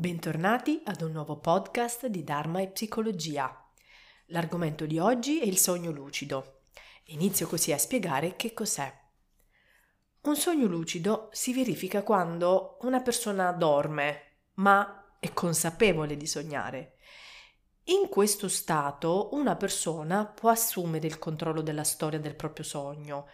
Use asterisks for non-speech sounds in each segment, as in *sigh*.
Bentornati ad un nuovo podcast di Dharma e Psicologia. L'argomento di oggi è il sogno lucido. Inizio così a spiegare che cos'è. Un sogno lucido si verifica quando una persona dorme, ma è consapevole di sognare. In questo stato una persona può assumere il controllo della storia del proprio sogno,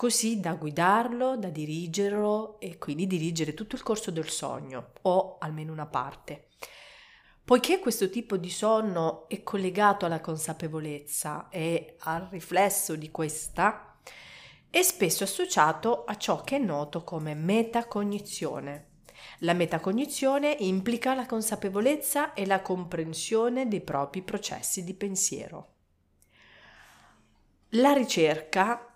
così da guidarlo, da dirigerlo e quindi dirigere tutto il corso del sogno, o almeno una parte. Poiché questo tipo di sonno è collegato alla consapevolezza e al riflesso di questa, è spesso associato a ciò che è noto come metacognizione. La metacognizione implica la consapevolezza e la comprensione dei propri processi di pensiero. La ricerca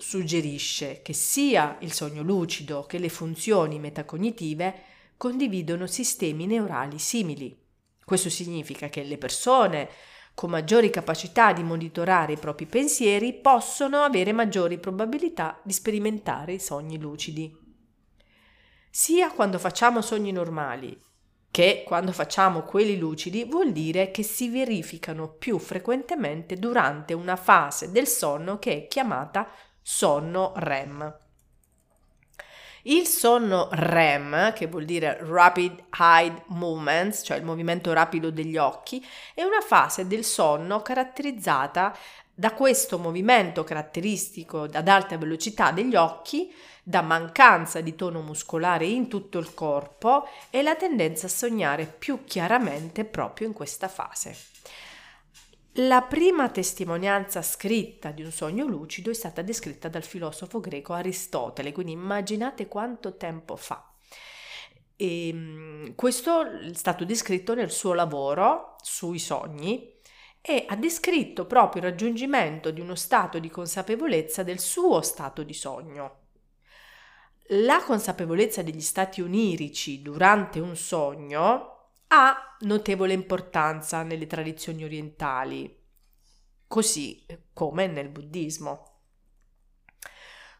suggerisce che sia il sogno lucido che le funzioni metacognitive condividono sistemi neurali simili. Questo significa che le persone con maggiori capacità di monitorare i propri pensieri possono avere maggiori probabilità di sperimentare i sogni lucidi. Sia quando facciamo sogni normali che quando facciamo quelli lucidi vuol dire che si verificano più frequentemente durante una fase del sonno che è chiamata sonno REM. Il sonno REM, che vuol dire Rapid Eye Movements, cioè il movimento rapido degli occhi, è una fase del sonno caratterizzata da questo movimento caratteristico ad alta velocità degli occhi, da mancanza di tono muscolare in tutto il corpo e la tendenza a sognare più chiaramente proprio in questa fase. La prima testimonianza scritta di un sogno lucido è stata descritta dal filosofo greco Aristotele, quindi immaginate quanto tempo fa. E ehm, questo è stato descritto nel suo lavoro sui sogni e ha descritto proprio il raggiungimento di uno stato di consapevolezza del suo stato di sogno. La consapevolezza degli stati onirici durante un sogno ha notevole importanza nelle tradizioni orientali, così come nel buddismo.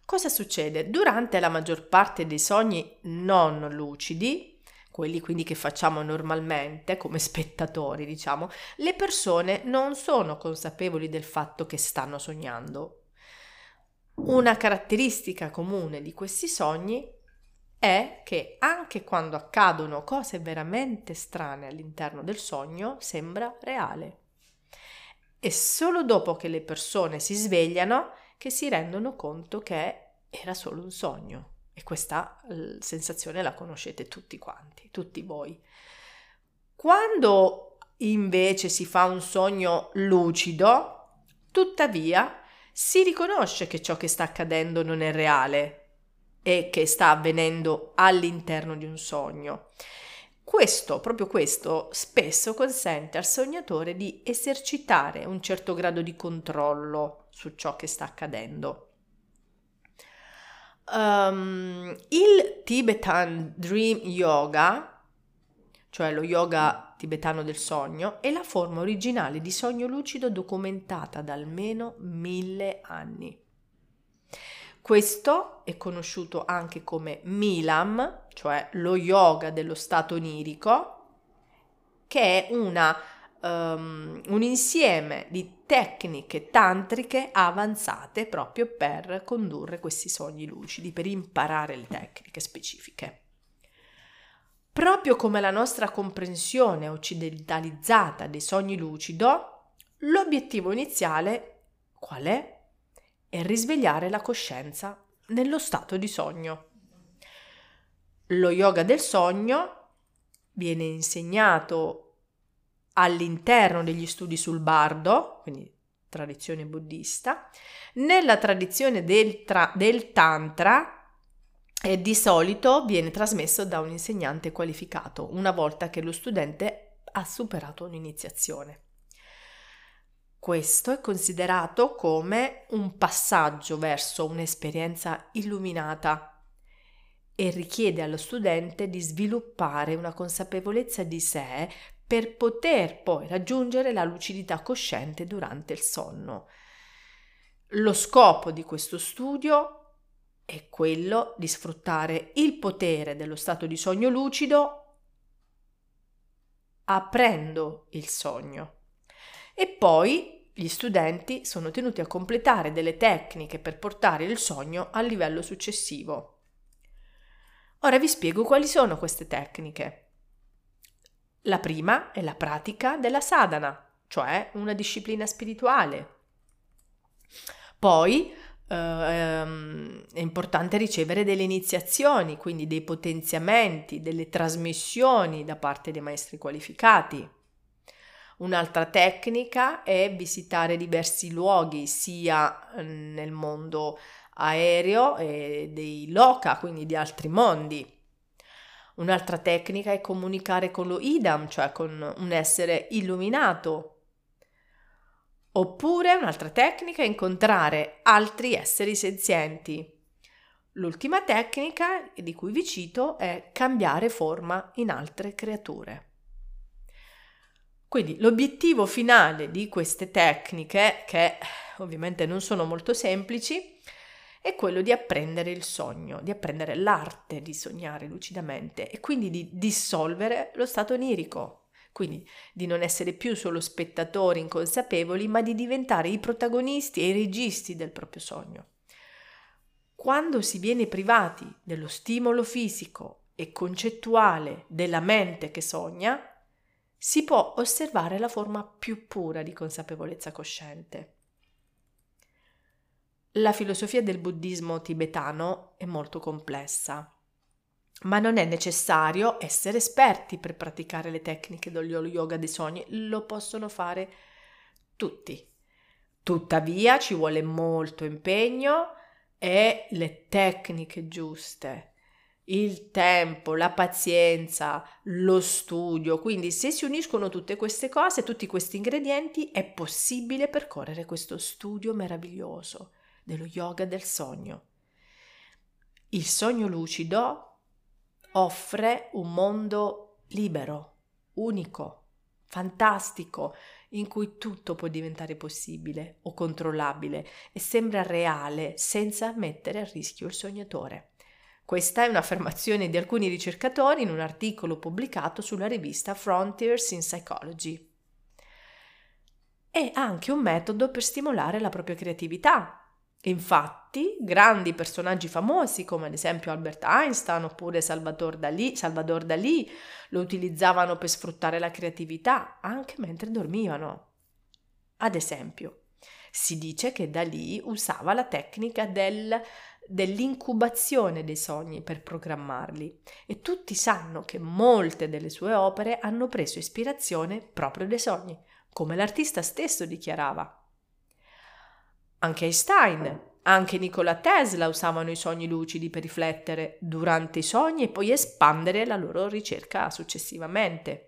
Cosa succede? Durante la maggior parte dei sogni non lucidi, quelli quindi che facciamo normalmente come *laughs* spettatori, diciamo, le persone non sono consapevoli del fatto che stanno sognando. Una caratteristica comune di questi sogni è che anche quando accadono cose veramente strane all'interno del sogno, sembra reale. È solo dopo che le persone si svegliano che si rendono conto che era solo un sogno. E questa sensazione la conoscete tutti quanti, tutti voi. Quando invece si fa un sogno lucido, tuttavia si riconosce che ciò che sta accadendo non è reale, e che sta avvenendo all'interno di un sogno. Questo, proprio questo, spesso consente al sognatore di esercitare un certo grado di controllo su ciò che sta accadendo. Um, il Tibetan Dream Yoga, cioè lo yoga tibetano del sogno, è la forma originale di sogno lucido documentata da almeno mille anni. Questo è conosciuto anche come Milam, cioè lo yoga dello stato onirico, che è una, um, un insieme di tecniche tantriche avanzate proprio per condurre questi sogni lucidi, per imparare le tecniche specifiche. Proprio come la nostra comprensione occidentalizzata dei sogni lucido, l'obiettivo iniziale qual è? E risvegliare la coscienza nello stato di sogno. Lo yoga del sogno viene insegnato all'interno degli studi sul bardo, quindi tradizione buddista, nella tradizione del, tra- del tantra e di solito viene trasmesso da un insegnante qualificato una volta che lo studente ha superato un'iniziazione. Questo è considerato come un passaggio verso un'esperienza illuminata e richiede allo studente di sviluppare una consapevolezza di sé per poter poi raggiungere la lucidità cosciente durante il sonno. Lo scopo di questo studio è quello di sfruttare il potere dello stato di sogno lucido aprendo il sogno. E poi gli studenti sono tenuti a completare delle tecniche per portare il sogno al livello successivo. Ora vi spiego quali sono queste tecniche. La prima è la pratica della sadhana, cioè una disciplina spirituale. Poi ehm, è importante ricevere delle iniziazioni, quindi dei potenziamenti, delle trasmissioni da parte dei maestri qualificati. Un'altra tecnica è visitare diversi luoghi, sia mm, nel mondo aereo e dei loca, quindi di altri mondi. Un'altra tecnica è comunicare con lo idam, cioè con un essere illuminato. Oppure un'altra tecnica è incontrare altri esseri senzienti. L'ultima tecnica di cui vi cito è cambiare forma in altre creature. Quindi l'obiettivo finale di queste tecniche, che ovviamente non sono molto semplici, è quello di apprendere il sogno, di apprendere l'arte di sognare lucidamente e quindi di dissolvere lo stato onirico, quindi di non essere più solo spettatori inconsapevoli, ma di diventare i protagonisti e i registi del proprio sogno. Quando si viene privati dello stimolo fisico e concettuale della mente che sogna, si può osservare la forma più pura di consapevolezza cosciente. La filosofia del buddismo tibetano è molto complessa, ma non è necessario essere esperti per praticare le tecniche dello yoga dei sogni, lo possono fare tutti. Tuttavia ci vuole molto impegno e le tecniche giuste, il tempo, la pazienza, lo studio. Quindi se si uniscono tutte queste cose, tutti questi ingredienti, è possibile percorrere questo studio meraviglioso dello yoga del sogno. Il sogno lucido offre un mondo libero, unico, fantastico, in cui tutto può diventare possibile o controllabile e sembra reale senza mettere a rischio il sognatore. Questa è un'affermazione di alcuni ricercatori in un articolo pubblicato sulla rivista Frontiers in Psychology. È anche un metodo per stimolare la propria creatività, Infatti, grandi personaggi famosi come ad esempio Albert Einstein oppure Salvador Dalì, Salvador Dalì lo utilizzavano per sfruttare la creatività anche mentre dormivano. Ad esempio, si dice che Dalì usava la tecnica del, dell'incubazione dei sogni per programmarli e tutti sanno che molte delle sue opere hanno preso ispirazione proprio dai sogni, come l'artista stesso dichiarava. Anche Einstein, anche Nikola Tesla usavano i sogni lucidi per riflettere durante i sogni e poi espandere la loro ricerca successivamente.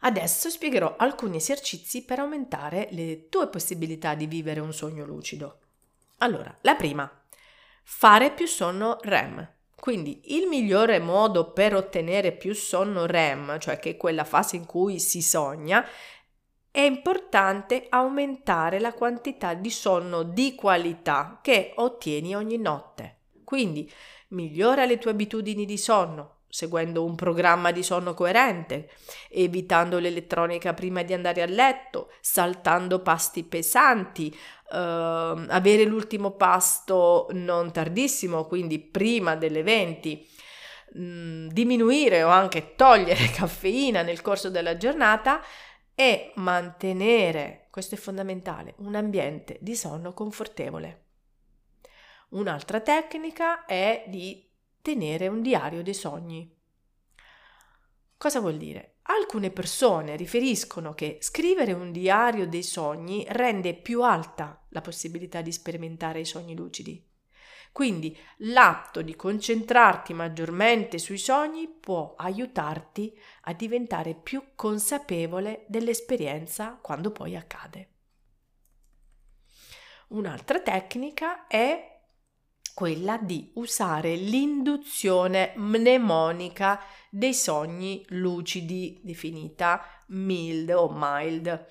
Adesso spiegherò alcuni esercizi per aumentare le tue possibilità di vivere un sogno lucido. Allora, la prima, fare più sonno REM. Quindi il migliore modo per ottenere più sonno REM, cioè che è quella fase in cui si sogna, è importante aumentare la quantità di sonno di qualità che ottieni ogni notte. Quindi migliora le tue abitudini di sonno, seguendo un programma di sonno coerente, evitando l'elettronica prima di andare a letto, saltando pasti pesanti, eh, avere l'ultimo pasto non tardissimo, quindi prima delle 20, mh, mm, diminuire o anche togliere *laughs* caffeina nel corso della giornata e mantenere, questo è fondamentale, un ambiente di sonno confortevole. Un'altra tecnica è di tenere un diario dei sogni. Cosa vuol dire? Alcune persone riferiscono che scrivere un diario dei sogni rende più alta la possibilità di sperimentare i sogni lucidi. Quindi l'atto di concentrarti maggiormente sui sogni può aiutarti a diventare più consapevole dell'esperienza quando poi accade. Un'altra tecnica è quella di usare l'induzione mnemonica dei sogni lucidi, definita mild o mild.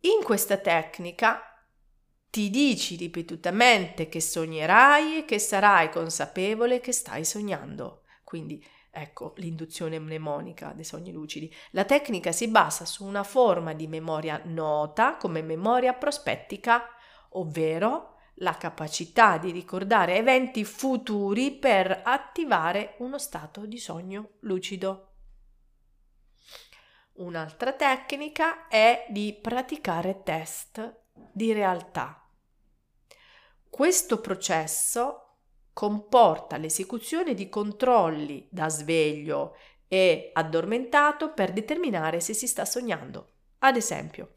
In questa tecnica ti dici ripetutamente che sognerai e che sarai consapevole che stai sognando. Quindi ecco l'induzione mnemonica dei sogni lucidi. La tecnica si basa su una forma di memoria nota come memoria prospettica, ovvero la capacità di ricordare eventi futuri per attivare uno stato di sogno lucido. Un'altra tecnica è di praticare test di realtà. Questo processo comporta l'esecuzione di controlli da sveglio e addormentato per determinare se si sta sognando. Ad esempio,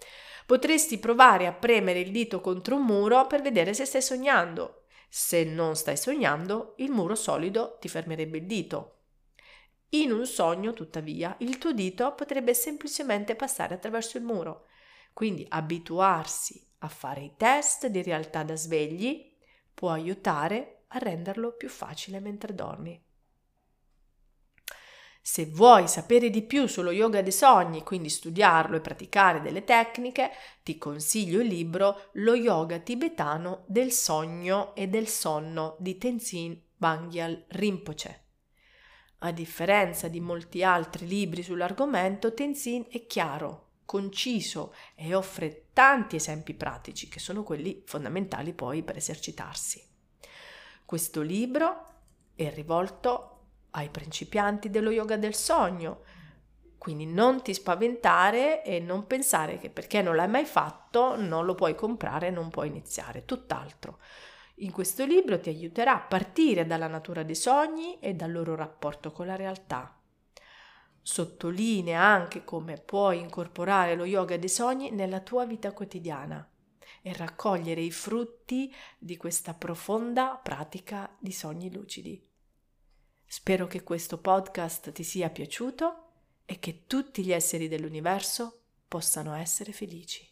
potresti provare a premere il dito contro un muro per vedere se stai sognando. Se non stai sognando, il muro solido ti fermerebbe il dito. In un sogno, tuttavia, il tuo dito potrebbe semplicemente passare attraverso il muro. Quindi abituarsi a fare i test di realtà da svegli può aiutare a renderlo più facile mentre dormi. Se vuoi sapere di più sullo yoga dei sogni, quindi studiarlo e praticare delle tecniche, ti consiglio il libro Lo yoga tibetano del sogno e del sonno di Tenzin Bangyal Rinpoche. A differenza di molti altri libri sull'argomento, Tenzin è chiaro, conciso e offre tanti esempi pratici che sono quelli fondamentali poi per esercitarsi. Questo libro è rivolto ai principianti dello yoga del sogno, quindi non ti spaventare e non pensare che perché non l'hai mai fatto non lo puoi comprare non puoi iniziare, tutt'altro. In questo libro ti aiuterà a partire dalla natura dei sogni e dal loro rapporto con la realtà. Sottolinea anche come puoi incorporare lo yoga dei sogni nella tua vita quotidiana e raccogliere i frutti di questa profonda pratica di sogni lucidi. Spero che questo podcast ti sia piaciuto e che tutti gli esseri dell'universo possano essere felici.